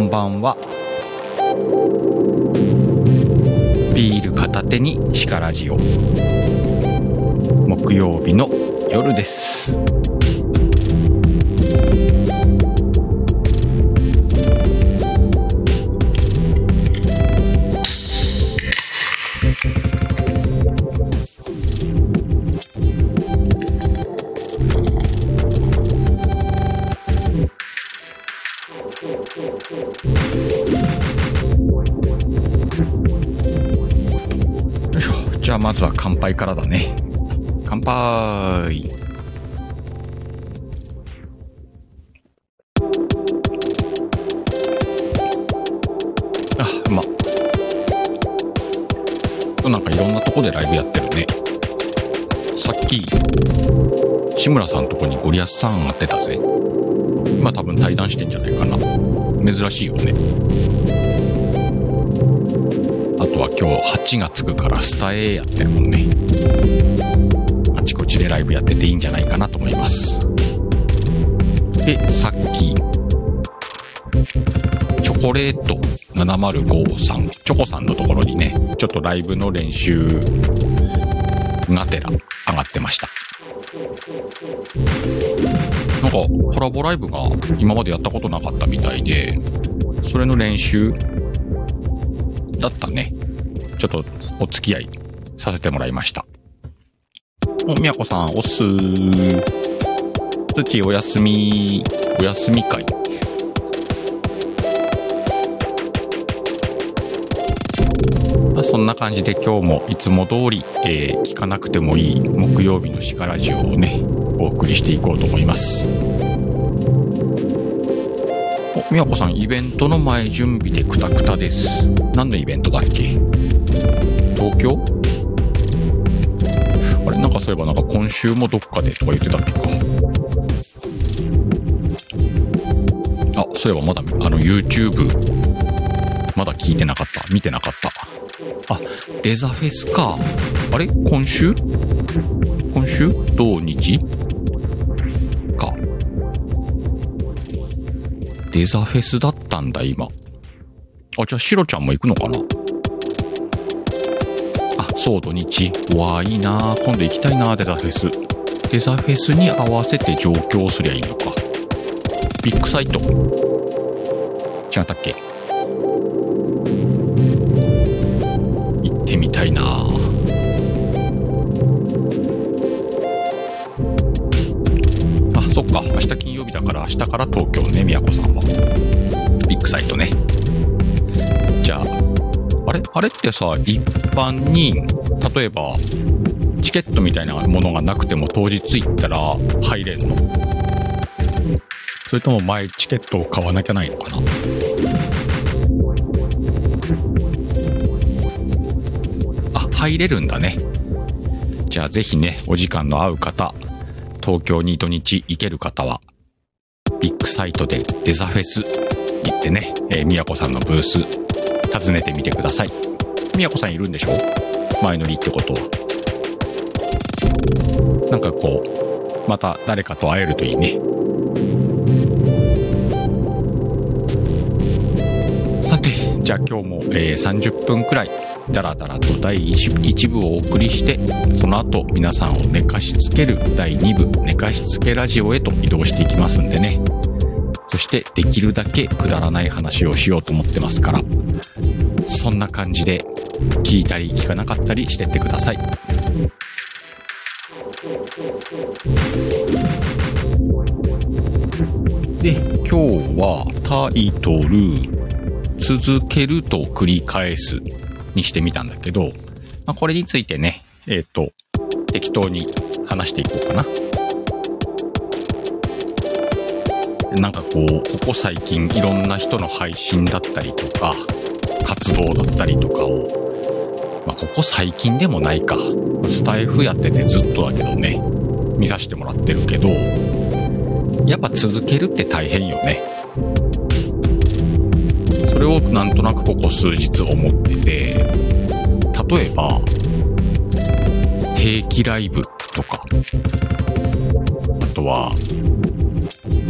んばんは。ビール片手にシカラジオ。木曜日の夜です。杯からだね。乾杯。あうま。っなんかいろんなとこでライブやってるね。さっき志村さんとこにゴリアスさん会ってたぜ。まあ多分対談してんじゃないかな。珍しいよね。今日8がつくからスタ A やってるもんね。あちこちでライブやってていいんじゃないかなと思います。でさっきチョコレート705さんチョコさんのところにねちょっとライブの練習がてら上がってました。なんかコラボライブが今までやったことなかったみたいでそれの練習だったね。ちょっとお付き合いさせてもらいました。お、みやこさん、おっすー。土お休み、お休み会。まあそんな感じで今日もいつも通り、えー聞かなくてもいい木曜日のシカラジオをね、お送りしていこうと思います。お、みやこさん、イベントの前準備でクタクタです。何のイベントだっけ？東京？あれ？なんかそういえばなんか今週もどっかでとか言ってたっけか。あ、そういえばまだあの YouTube、まだ聞いてなかった。見てなかった。あ、デザフェスか。あれ？今週？今週？土日？か。デザフェスだったんだ、今。あ、じゃあ、シロちゃんも行くのかな、そう、土日。うわあ、いいな今度行きたいなデザフェス。デザフェスに合わせて上京すりゃいいのか。ビッグサイト。違ったっけ？行ってみたいなあ、そっか。明日金曜日だから明日から東京ね、宮子さんは。ビッグサイトね。じゃあ、あれ？あれってさ、一般に、例えば、チケットみたいなものがなくても当日行ったら入れんの？それとも前チケットを買わなきゃないのかな？あ、入れるんだね。じゃあぜひね、お時間の合う方、東京に土日行ける方は、ビッグサイトでデザフェス行ってね、えー、みやこさんのブース訪ねてみてください。みやこさんいるんでしょ？前乗りってことは。なんかこう、また誰かと会えるといいね。さて、じゃあ今日も、えー30分くらい、だらだらと第 1, 部をお送りして、その後皆さんを寝かしつける第2部、寝かしつけラジオへと移動していきますんでね。そしてできるだけくだらない話をしようと思ってますから、そんな感じで聞いたり聞かなかったりしてってください。で、今日はタイトル、続けると繰り返すにしてみたんだけど、まあ、これについてね、えっ、と、適当に話していこうかな。なんかこう、ここ最近いろんな人の配信だったりとか、活動だったりとかを、まあ、ここ最近でもないか。スタイフやっててずっとだけどね、見させてもらってるけど、やっぱ続けるって大変よね。それをなんとなくここ数日思ってて、例えば、定期ライブとか、あとは、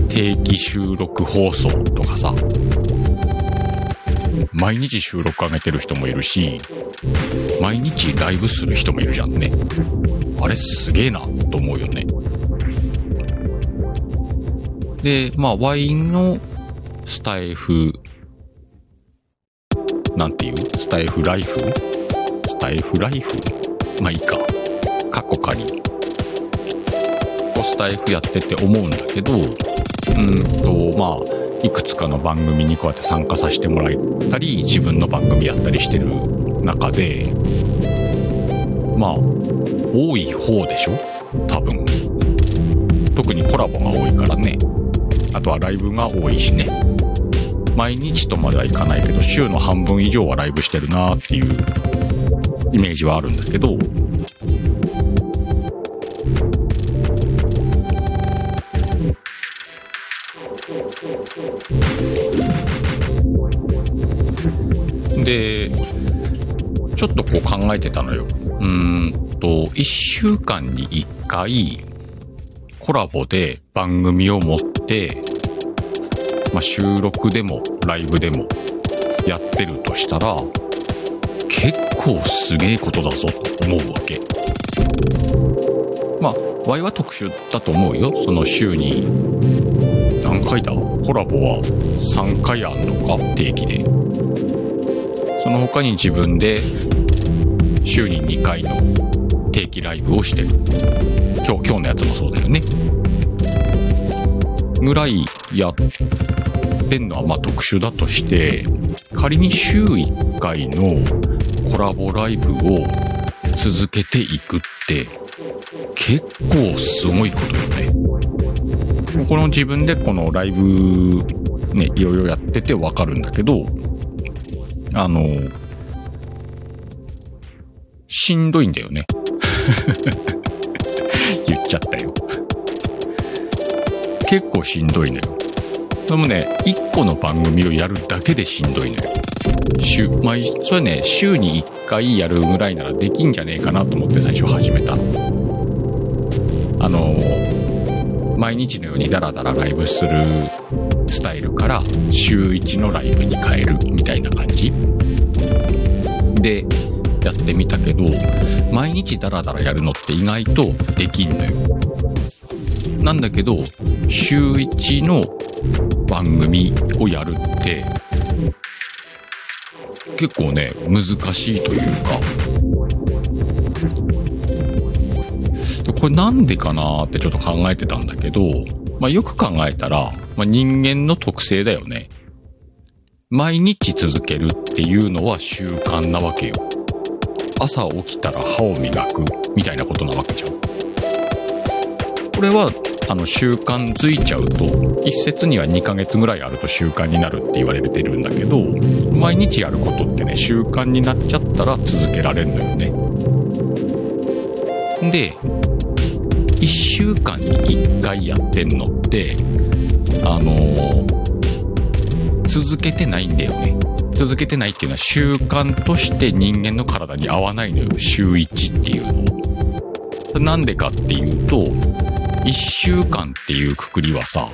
定期収録放送とかさ、毎日収録上げてる人もいるし、毎日ライブする人もいるじゃんね。あれすげえなと思うよね。で、まあ、ワインのスタイフ、なんていう？スタイフライフ？スタイフライフ？まあいいか。カッコ仮。スタイフやってて思うんだけど、うんと、まあ、いくつかの番組にこうやって参加させてもらったり、自分の番組やったりしてる中で、まあ、多い方でしょ？多分。特にコラボが多いからね。あとはライブが多いしね。毎日とまではいかないけど、週の半分以上はライブしてるなっていうイメージはあるんですけど、で、ちょっとこう考えてたのよ。うんと、1週間に1回、コラボで番組を持って、まあ、収録でもライブでもやってるとしたら、結構すげえことだぞと思うわけ。まあ、ワイは特殊だと思うよ。その週に、回だコラボは3回あんのか定期で。その他に自分で週に2回の定期ライブをしてる。今日、今日のやつもそうだよね。ぐらいやってんのはまあ特殊だとして、仮に週1回のコラボライブを続けていくって結構すごいことよ。この自分でこのライブね、いろいろやっててわかるんだけど、あの、しんどいんだよね。言っちゃったよ。結構しんどいのよ。でもね、1個の番組をやるだけでしんどいのよ。週、まあ、それね、週に1回やるぐらいならできんじゃねえかなと思って最初始めたの。あの、毎日のようにダラダラライブするスタイルから週1のライブに変えるみたいな感じ？でやってみたけど、毎日ダラダラやるのって意外とできんのよ。なんだけど、週1の番組をやるって結構ね難しいというかこれなんでかなってちょっと考えてたんだけど、まあ、よく考えたら、まあ、人間の特性だよね。毎日続けるっていうのは習慣なわけよ。朝起きたら歯を磨くみたいなことなわけじゃん。これはあの習慣づいちゃうと一説には2ヶ月ぐらいあると習慣になるって言われてるんだけど毎日やることってね習慣になっちゃったら続けられるのよね。1週間に1回やってんのってあのー、続けてないんだよね続けてないっていうのは習慣として人間の体に合わないのよ週1っていうのなんでかっていうと1週間っていうくくりはさ、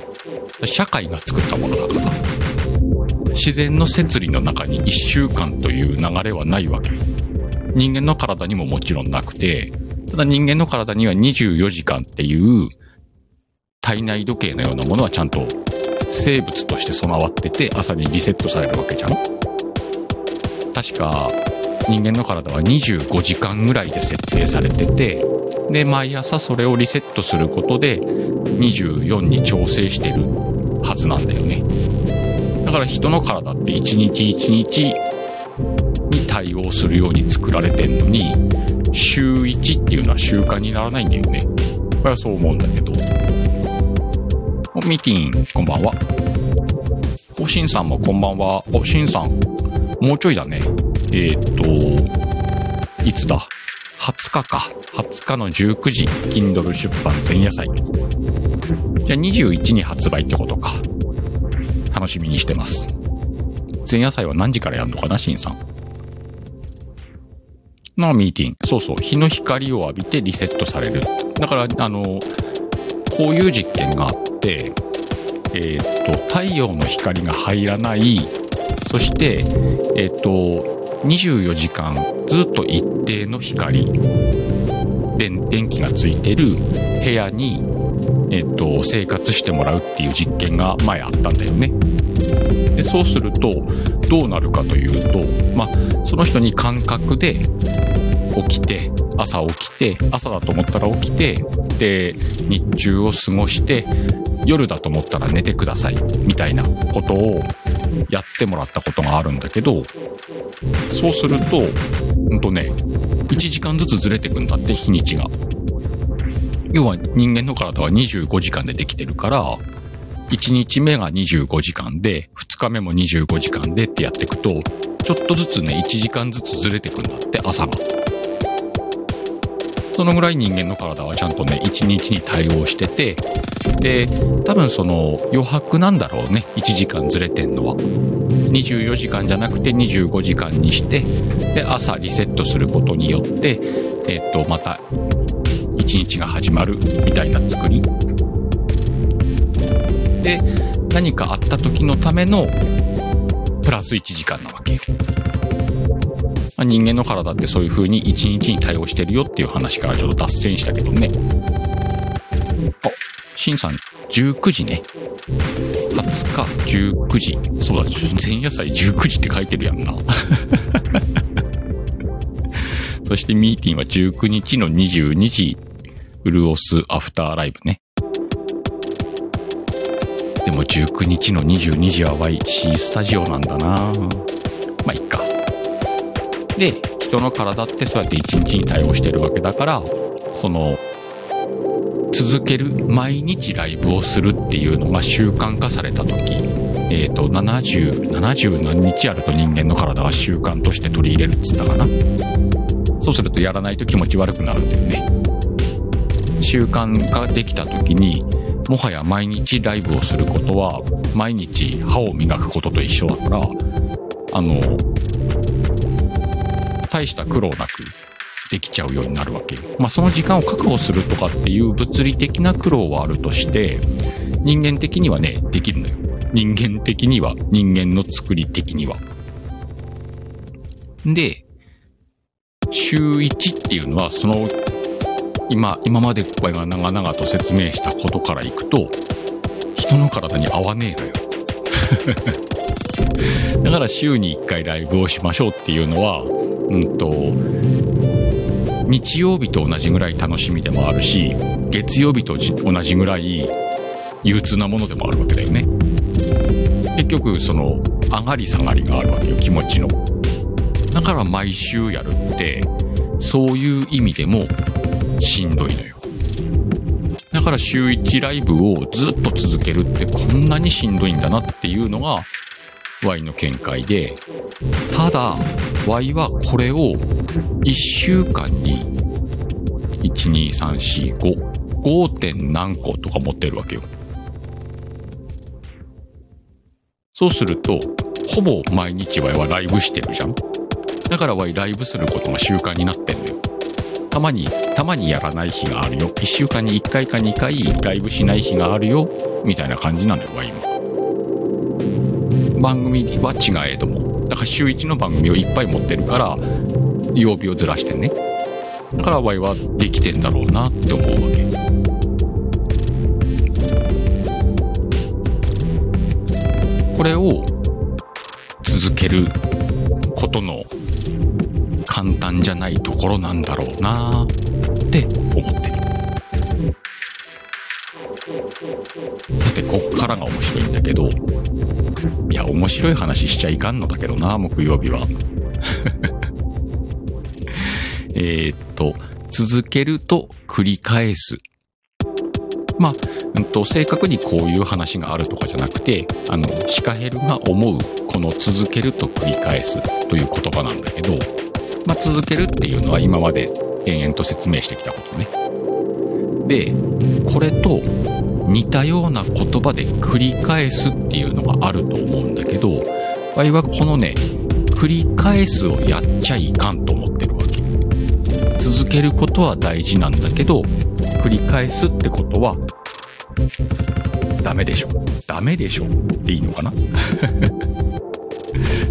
社会が作ったものだから。自然の摂理の中に1週間という流れはないわけ。人間の体にももちろんなくて、ただ人間の体には24時間っていう体内時計のようなものはちゃんと生物として備わってて朝にリセットされるわけじゃん。確か人間の体は25時間ぐらいで設定されててで毎朝それをリセットすることで24に調整してるはずなんだよね。だから人の体って一日一日に対応するように作られてんのに週1っていうのは習慣にならないんだよねこれはそう思うんだけどミティンこんばんはおしんさんもこんばんはおしんさんもうちょいだねえー、っといつだ？20日か。20日の19時、Kindle 出版前夜祭。じゃあ21に発売ってことか。楽しみにしてます。前夜祭は何時からやるのかな、シンさん。のミーティング。そうそう。日の光を浴びてリセットされる。だから、あの、こういう実験があって、えー、っと、太陽の光が入らないそしてえっ、と24時間ずっと一定の光電電気がついてる部屋に、えっと、生活してもらうっていう実験が前あったんだよね。でそうするとどうなるかというと、まあ、その人に感覚で起きて朝起きて朝だと思ったら起きてで日中を過ごして夜だと思ったら寝てくださいみたいなことをやってもらったことがあるんだけどそうするとうんとね1時間ずつずれてくんだって日にちが。要は人間の体は25時間でできてるから1日目が25時間で2日目も25時間でってやっていくとちょっとずつね1時間ずつずれてくんだって朝が。そのぐらい人間の体はちゃんとね1日に対応しててで多分その余白なんだろうね1時間ずれてんのは。24時間じゃなくて25時間にしてで朝リセットすることによってえっとまた1日が始まるみたいな作り。で何かあった時のためのプラス1時間なわけよ。まあ、人間の体ってそういう風に1日に対応してるよっていう話からちょっと脱線したけどね。あ、シンさん19時ね。20日19時。そうだ、前夜祭19時って書いてるやんな。そしてミーティンは19日の22時、ウルオスアフターライブね。でも19日の22時は YC スタジオなんだなまあいっか。で、人の体ってそうやって1日に対応してるわけだから、その、続ける、毎日ライブをするっていうのが習慣化された時、えっ、ー、と、70、70何日あると人間の体は習慣として取り入れるっつったかな。そうするとやらないと気持ち悪くなるんだよね。習慣ができた時に、もはや毎日ライブをすることは毎日歯を磨くことと一緒だからあの大した苦労なくできちゃうようになるわけよ。まあその時間を確保するとかっていう物理的な苦労はあるとして人間的にはねできるのよ。人間的には人間の作り的には。で週1っていうのはその今、今までこれが長々と説明したことからいくと、人の体に合わねえのよ。だから週に1回ライブをしましょうっていうのは、うんと、日曜日と同じぐらい楽しみでもあるし、月曜日と同じぐらい憂鬱なものでもあるわけだよね。結局、その、上がり下がりがあるわけよ、気持ちの。だから毎週やるって、そういう意味でもしんどいのよ。だから週1ライブをずっと続けるってこんなにしんどいんだなっていうのが Y の見解で、ただ Y はこれを1週間に1、2、3、4、5、5. 点何個とか持ってるわけよ。そうすると、ほぼ毎日 Y はライブしてるじゃん。だから Y ライブすることが習慣になって。たまに、たまにやらない日があるよ。1週間に1回か2回ライブしない日があるよ。みたいな感じなんだよ、ワイも。番組は違えども。だから週1の番組をいっぱい持ってるから、曜日をずらしてね。だからワイはできてんだろうなって思うわけ。これを続けることの簡単じゃないところなんだろうなって思ってる。さて、こっからが面白いんだけど、いや、面白い話しちゃいかんのだけどな、木曜日は。えっと、続けると繰り返す。まあ、うんと、正確にこういう話があるとかじゃなくて、あの、シカヘルが思う、この続けると繰り返すという言葉なんだけど、まあ、続けるっていうのは今まで延々と説明してきたことね。で、これと似たような言葉で繰り返すっていうのがあると思うんだけど、場合はこのね、繰り返すをやっちゃいかんと思ってるわけ。続けることは大事なんだけど、繰り返すってことは、ダメでしょ。ダメでしょっていいのかな？っ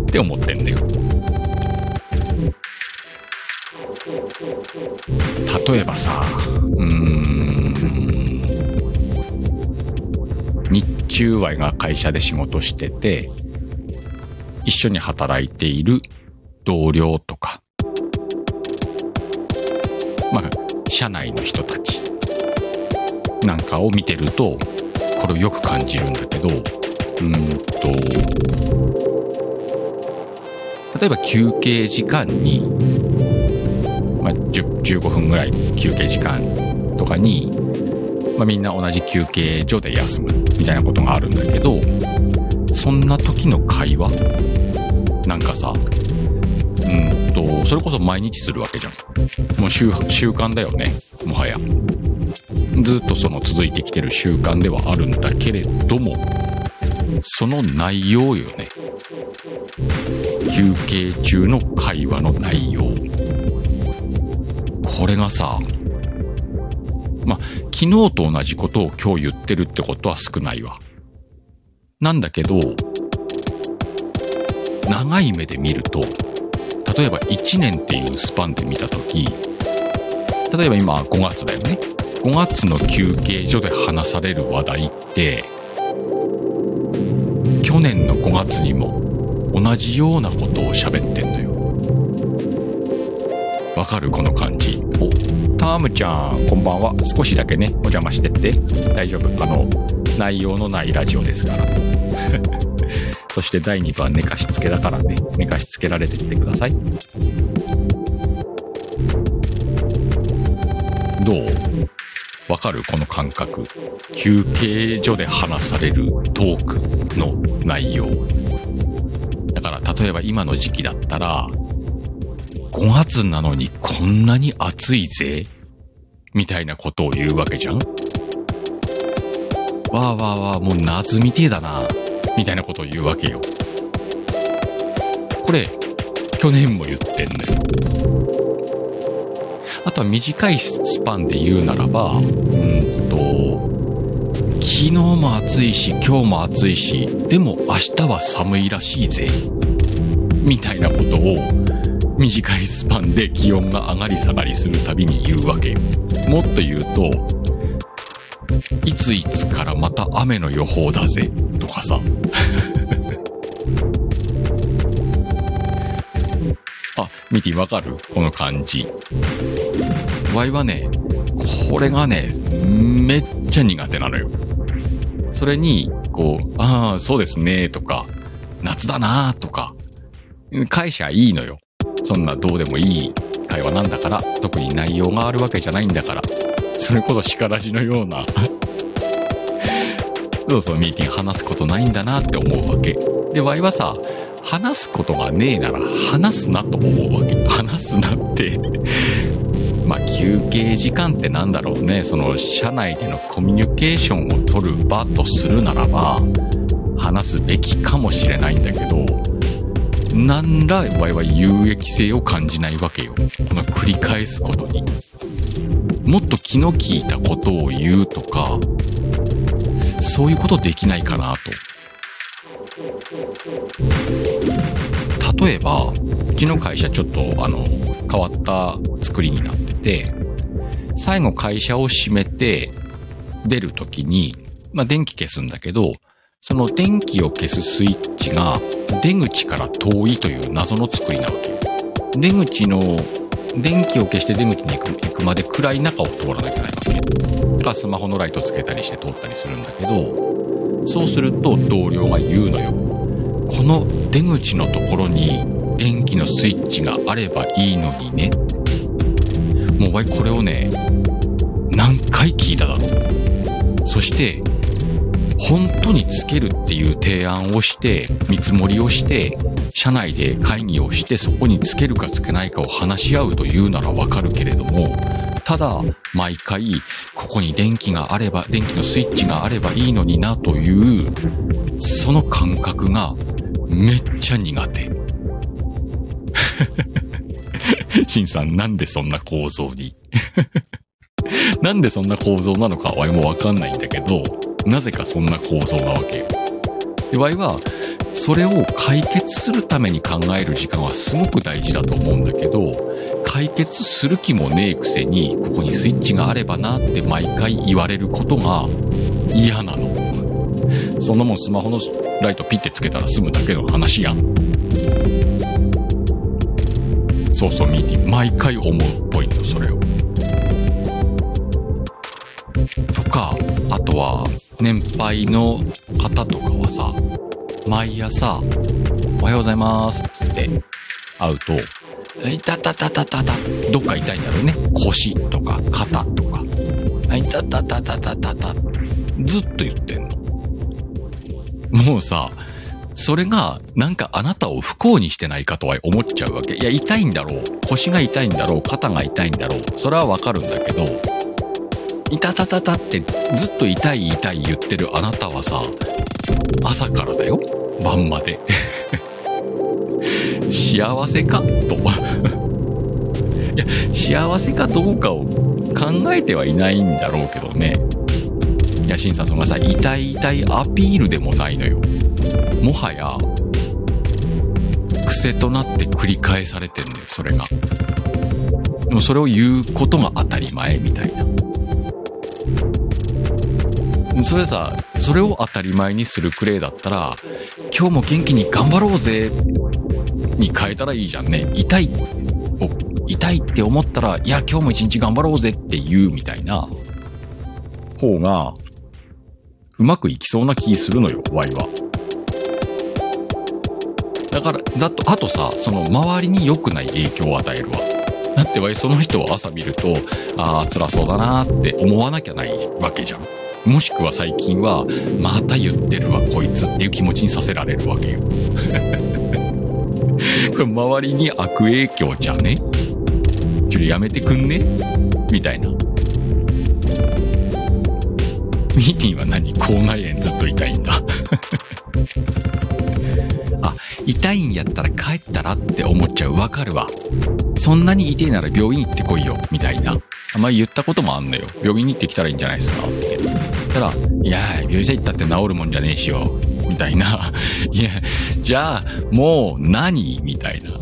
て思ってんだよ。例えばさ、うん、日中はが会社で仕事してて、一緒に働いている同僚とか、まあ、社内の人たち。なんかを見てると、これをよく感じるんだけど、うんと、例えば休憩時間に、まあ、15分ぐらい休憩時間とかに、まあ、みんな同じ休憩所で休むみたいなことがあるんだけど、そんな時の会話なんかさ、うんと、それこそ毎日するわけじゃん。もう習慣だよね、もはや。ずっとその続いてきてる習慣ではあるんだけれども、その内容よね。休憩中の会話の内容。これがさ、まあ、昨日と同じことを今日言ってるってことは少ないわ。なんだけど、長い目で見ると、例えば1年っていうスパンで見たとき、例えば今5月だよね。5月の休憩所で話される話題って、去年の5月にも同じようなことを喋ってんのよ。わかる？この感じ。タームちゃん、こんばんは。少しだけね、お邪魔してって。大丈夫。あの、内容のないラジオですから。そして第2部は寝かしつけだからね、寝かしつけられてきてください。どう？わかる？この感覚。休憩所で話されるトークの内容。だから例えば今の時期だったら、5月なのにこんなに暑いぜ？みたいなことを言うわけじゃん？わーわーわーもう夏みてえだなみたいなことを言うわけよ。これ、去年も言ってんのよ。あとは短いスパンで言うならば、うんと、昨日も暑いし、今日も暑いし、でも明日は寒いらしいぜ。みたいなことを、短いスパンで気温が上がり下がりするたびに言うわけよ。もっと言うと、いついつからまた雨の予報だぜ、とかさ。あ、ミティわかる？この感じ。ワイはね、これがね、めっちゃ苦手なのよ。それに、こう、ああ、そうですね、とか、夏だな、とか、返しゃいいのよ。そんなどうでもいい会話なんだから、特に内容があるわけじゃないんだから。それこそ叱らじのような そうそう、ミーティング話すことないんだなって思うわけ。で、ワイはさ、話すことがねえなら話すなと思うわけ。話すなって まあ、休憩時間ってなんだろうね。その、社内でのコミュニケーションを取る場とするならば、話すべきかもしれないんだけど、なんらワイは有益性を感じないわけよ。この繰り返すことに。もっと気の利いたことを言うとか、そういうことできないかなと。例えば、うちの会社ちょっとあの、変わった作りになってて、最後会社を閉めて出るときに、まあ電気消すんだけど、その電気を消すスイッチが出口から遠いという謎の作りなわけ。出口の、電気を消して出口に行くまで暗い中を通らなきゃいけないわけ。だからスマホのライトつけたりして通ったりするんだけど、そうすると同僚が言うのよ。この出口のところに電気のスイッチがあればいいのにね。もうわいこれをね、何回聞いただろう。そして、本当につけるっていう提案をして、見積もりをして、社内で会議をしてそこにつけるかつけないかを話し合うというならわかるけれども、ただ、毎回、ここに電気があれば、電気のスイッチがあればいいのになという、その感覚がめっちゃ苦手。シンさん、なんでそんな構造に？なんでそんな構造なのかはもうわかんないんだけど、なぜかそんな構造なわけよ。で、ワイは、それを解決するために考える時間はすごく大事だと思うんだけど、解決する気もねえくせに、ここにスイッチがあればなって毎回言われることが嫌なの。そんなもんスマホのライトピッてつけたら済むだけの話やん。そうそう、ミーティング。毎回思うっぽいの、それを。は、年配の方とかはさ、毎朝、おはようございます、っつって会うと、いたたたたたた、どっか痛いんだろうね。腰とか肩とか。いたたたたたたた、ずっと言ってんの。もうさ、それが、なんかあなたを不幸にしてないかとは思っちゃうわけ。いや、痛いんだろう。腰が痛いんだろう。肩が痛いんだろう。それはわかるんだけど、いたたたたってずっと痛い痛い言ってるあなたはさ、朝からだよ。晩まで。幸せか？と。いや、幸せかどうかを考えてはいないんだろうけどね。いや、シンさんそがさ、痛い痛いアピールでもないのよ。もはや、癖となって繰り返されてんのよ、それが。でもそれを言うことが当たり前みたいな。それさ、それを当たり前にするクレイだったら、今日も元気に頑張ろうぜに変えたらいいじゃんね。痛い、痛いって思ったら、いや、今日も一日頑張ろうぜって言うみたいな方が、うまくいきそうな気するのよ、Y は。だから、だと、あとさ、その周りに良くない影響を与えるわ。だって Y その人を朝見ると、ああ、辛そうだなって思わなきゃないわけじゃん。もしくは最近は、また言ってるわ、こいつっていう気持ちにさせられるわけよ。これ周りに悪影響じゃね？ちょっとやめてくんね？みたいな。ミーティンは何？口内炎ずっと痛いんだ。あ、痛いんやったら帰ったらって思っちゃう。わかるわ。そんなに痛いなら病院行ってこいよ。みたいな。あんまり言ったこともあんのよ。病院に行ってきたらいいんじゃないですか？って。たら、いや病院行ったって治るもんじゃねえしよ。みたいな。いや、じゃあ、もう何？みたいな。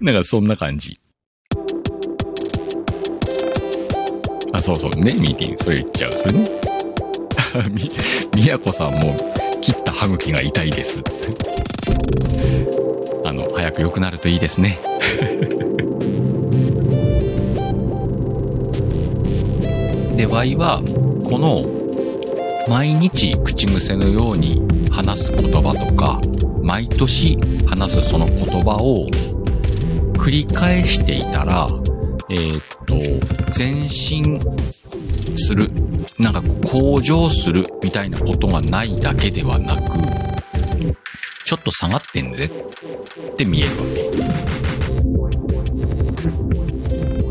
なんかそんな感じ。あ、そうそうね、ミーティング。それ言っちゃう。それね。み、みやこさんも切った歯茎が痛いです。あの、早く良くなるといいですね。で、Y は、この、毎日口癖のように話す言葉とか、毎年話すその言葉を繰り返していたら、えー、っと、前進する、なんか向上するみたいなことがないだけではなく、ちょっと下がってんぜって見えるわ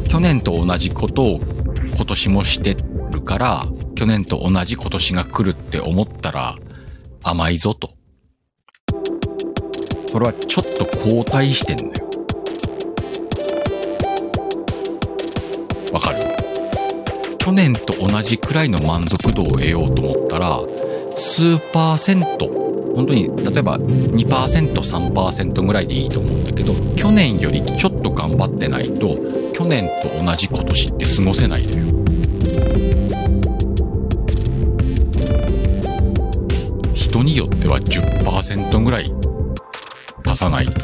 け。去年と同じことを今年もしてるから、去年と同じ今年が来るって思ったら甘いぞと。それはちょっと後退してんのよ。わかる？去年と同じくらいの満足度を得ようと思ったら、数パーセント、本当に、例えば2%、3%ぐらいでいいと思うんだけど、去年よりちょっと頑張ってないと、去年と同じ今年って過ごせないのよ。人によっては10%ぐらい足さないと、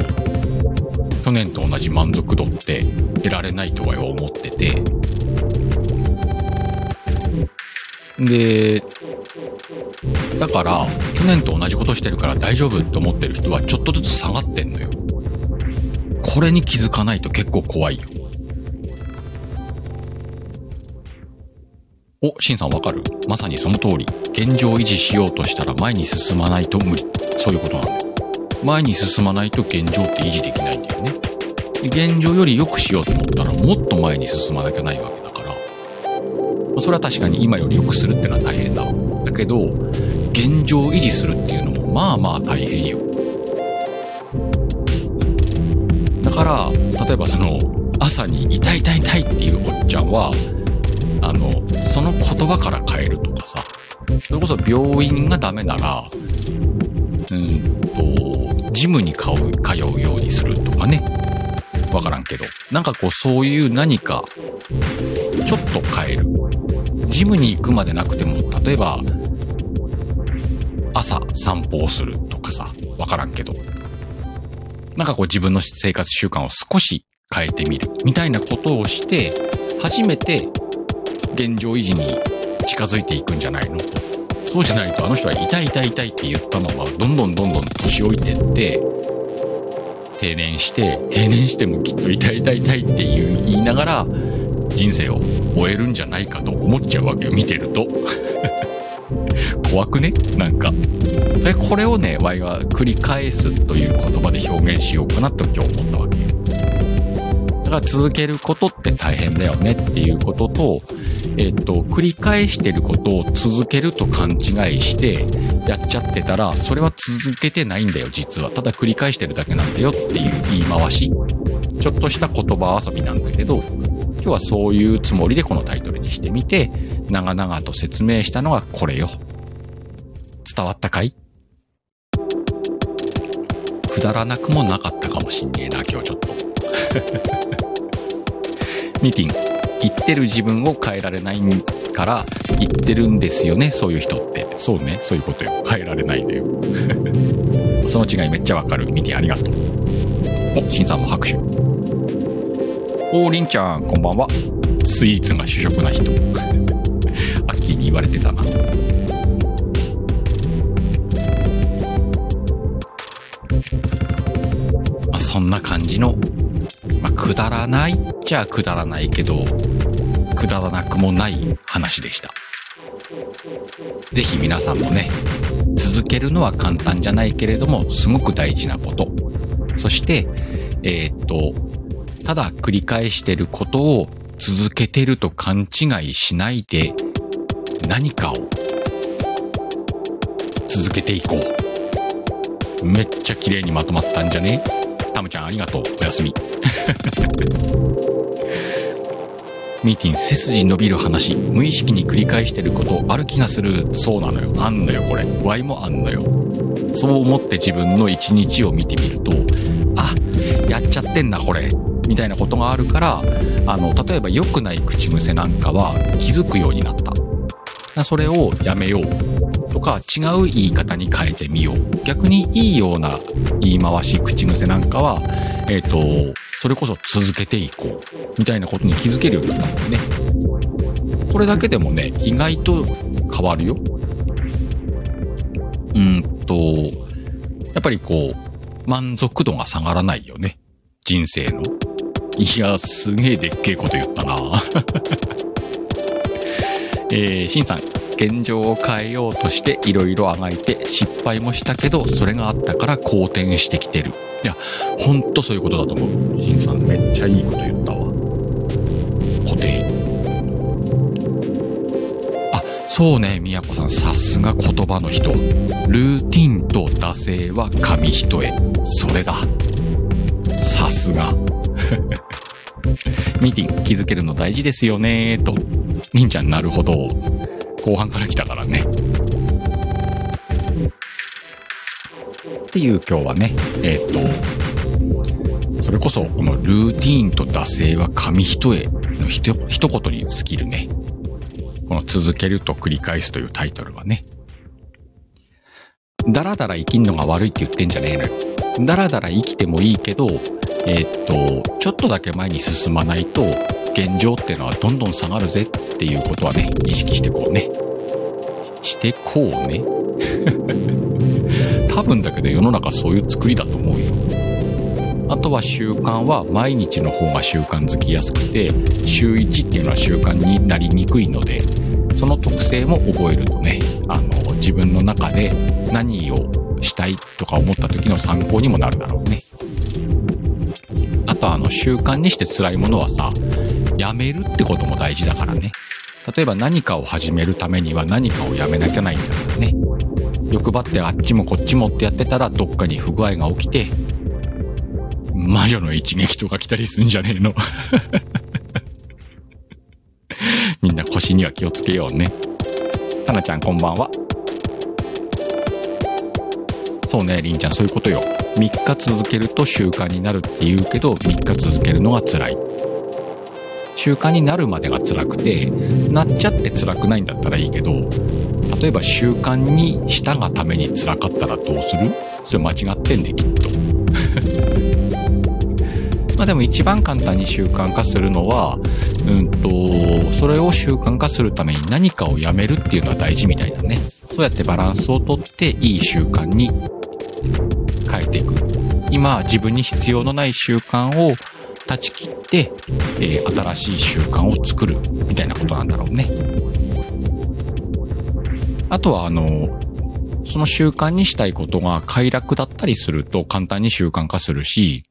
去年と同じ満足度って得られないとは思ってて、で、だから、去年と同じことしてるから大丈夫って思ってる人はちょっとずつ下がってんのよ。これに気づかないと結構怖いよ。お、シンさんわかる？まさにその通り。現状維持しようとしたら前に進まないと無理。そういうことなんだ。前に進まないと現状って維持できないんだよね。現状より良くしようと思ったらもっと前に進まなきゃないわけだから。まそれは確かに今より良くするってのは大変だわ。だけど、現状維持するっていうのもまあまあ大変よ。だから、例えばその、朝に痛い痛い痛いっていうおっちゃんは、あの、その言葉から変えるとかさ、それこそ病院がダメなら、うんと、ジムに通う通うようにするとかね。わからんけど。なんかこう、そういう何か、ちょっと変える。ジムに行くまでなくても、例えば、朝散歩をするとかさ、わからんけど。なんかこう自分の生活習慣を少し変えてみる。みたいなことをして、初めて現状維持に近づいていくんじゃないの？そうじゃないとあの人は痛い痛い痛いって言ったままどんどんどんどん年老いてって定年して定年してもきっと痛い痛い痛いって言いながら人生を終えるんじゃないかと思っちゃうわけよ見てると。怖くね？なんか。でこれをねワイは繰り返すという言葉で表現しようかなと今日思ったわけだから続けることって大変だよねっていうこととえっと、繰り返してることを続けると勘違いしてやっちゃってたら、それは続けてないんだよ、実は。ただ繰り返してるだけなんだよっていう言い回し。ちょっとした言葉遊びなんだけど、今日はそういうつもりでこのタイトルにしてみて、長々と説明したのがこれよ。伝わったかい？くだらなくもなかったかもしんねえな、今日ちょっと。ミーティング。言ってる自分を変えられないから言ってるんですよねそういう人って。そうねそういうことよ。変えられないんだよ。その違いめっちゃわかる。ミティありがとう。おしんさんも拍手。おりんちゃんこんばんは。スイーツが主食な人。アッキーに言われてたな、そんな感じのまあ、くだらないっちゃくだらないけど、くだらなくもない話でした。ぜひ皆さんもね、続けるのは簡単じゃないけれども、すごく大事なこと。そして、えー、っと、ただ繰り返してることを続けてると勘違いしないで、何かを続けていこう。めっちゃ綺麗にまとまったんじゃね？タムちゃんありがとう。おやすみ。ミーティン背筋伸びる話無意識に繰り返してることある気がする。そうなのよ。あんのよこれ。Y もあんのよ。そう思って自分の一日を見てみるとあやっちゃってんなこれ。みたいなことがあるからあの例えば良くない口癖なんかは気づくようになった。それをやめよう。とか違う言い方に変えてみよう。逆にいいような言い回し口癖なんかはえっ、ー、とそれこそ続けていこうみたいなことに気づけるようになったもんね。これだけでもね意外と変わるよ。うんとやっぱりこう満足度が下がらないよね。人生の。いやすげえでっけえこと言ったな。えー、しんさん。現状を変えようとしていろいろあがいて失敗もしたけどそれがあったから好転してきてる。いやほんとそういうことだと思う。しんさんめっちゃいいこと言ったわ。固定。あそうねみやこさん。さすが言葉の人。ルーティンと惰性は紙一重。それだ。さすが。ミーティン気づけるの大事ですよねと。みんちゃんなるほど。後半から来たからね。っていう今日はね、えっ、ー、と、それこそこのルーティーンと惰性は紙一重の一言に尽きるね。この続けると繰り返すというタイトルはね。だらだら生きんのが悪いって言ってんじゃねえのよ。だらだら生きてもいいけど、えっ、ー、と、ちょっとだけ前に進まないと、現状っていうのはどんどん下がるぜっていうことはね、意識してこうね。してこうね。多分だけど世の中そういう作りだと思うよ。あとは習慣は毎日の方が習慣づきやすくて、週1っていうのは習慣になりにくいので、その特性も覚えるとね、あの、自分の中で何をしたいとか思った時の参考にもなるだろうね。あとあの習慣にして辛いものはさ、やめるってことも大事だからね。例えば何かを始めるためには何かをやめなきゃないんだからね。欲張ってあっちもこっちもってやってたらどっかに不具合が起きて、魔女の一撃とか来たりすんじゃねえの。みんな腰には気をつけようね。たなちゃんこんばんはそうねりんちゃんそういうことよ3日続けると習慣になるって言うけど3日続けるのが辛い習慣になるまでが辛くてなっちゃって辛くないんだったらいいけど例えば習慣にしたがために辛かったらどうする？それ間違ってんねきっと。まあでも一番簡単に習慣化するのはうんとそれを習慣化するために何かをやめるっていうのは大事みたいだね。そうやってバランスをとっていい習慣に変えていく。今自分に必要のない習慣を断ち切って、えー、新しい習慣を作るみたいなことなんだろうね。あとはあの、その習慣にしたいことが快楽だったりすると簡単に習慣化するし、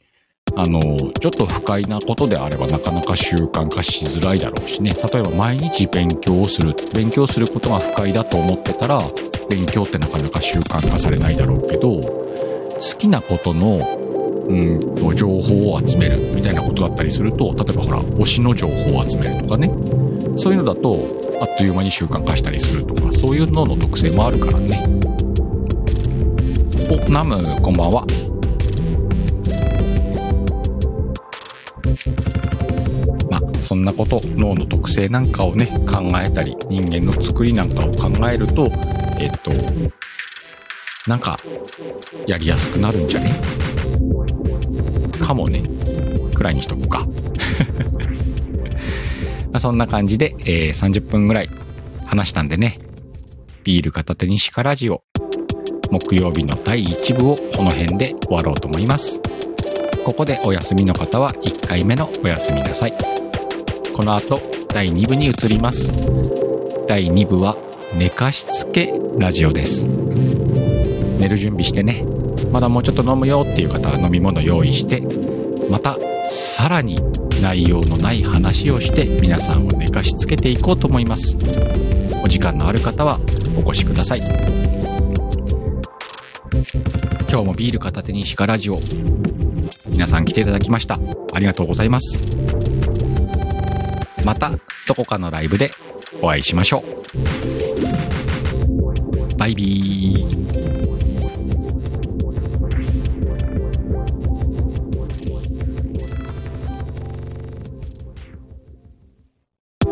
あの、ちょっと不快なことであればなかなか習慣化しづらいだろうしね。例えば毎日勉強をする。勉強することが不快だと思ってたら、勉強ってなかなか習慣化されないだろうけど、好きなことのうんと情報を集めるみたいなことだったりすると例えばほら推しの情報を集めるとかね。そういうのだとあっという間に習慣化したりするとかそういうのの特性もあるからね。おナムこんばんは。まあそんなこと脳の特性なんかをね考えたり人間の作りなんかを考えるとえっとなんかやりやすくなるんじゃね？かもね。くらいにしとくか。まそんな感じで、えー、30分ぐらい話したんでね。ビール片手にシカラジオ。木曜日の第1部をこの辺で終わろうと思います。ここでお休みの方は1回目のお休みなさい。この後、第2部に移ります。第2部は寝かしつけラジオです。寝る準備してね。まだもうちょっと飲むよっていう方は飲み物用意してまたさらに内容のない話をして皆さんを寝かしつけていこうと思います。お時間のある方はお越しください。今日もビール片手にシカラジオ。皆さん来ていただきました。ありがとうございます。またどこかのライブでお会いしましょう。バイビー。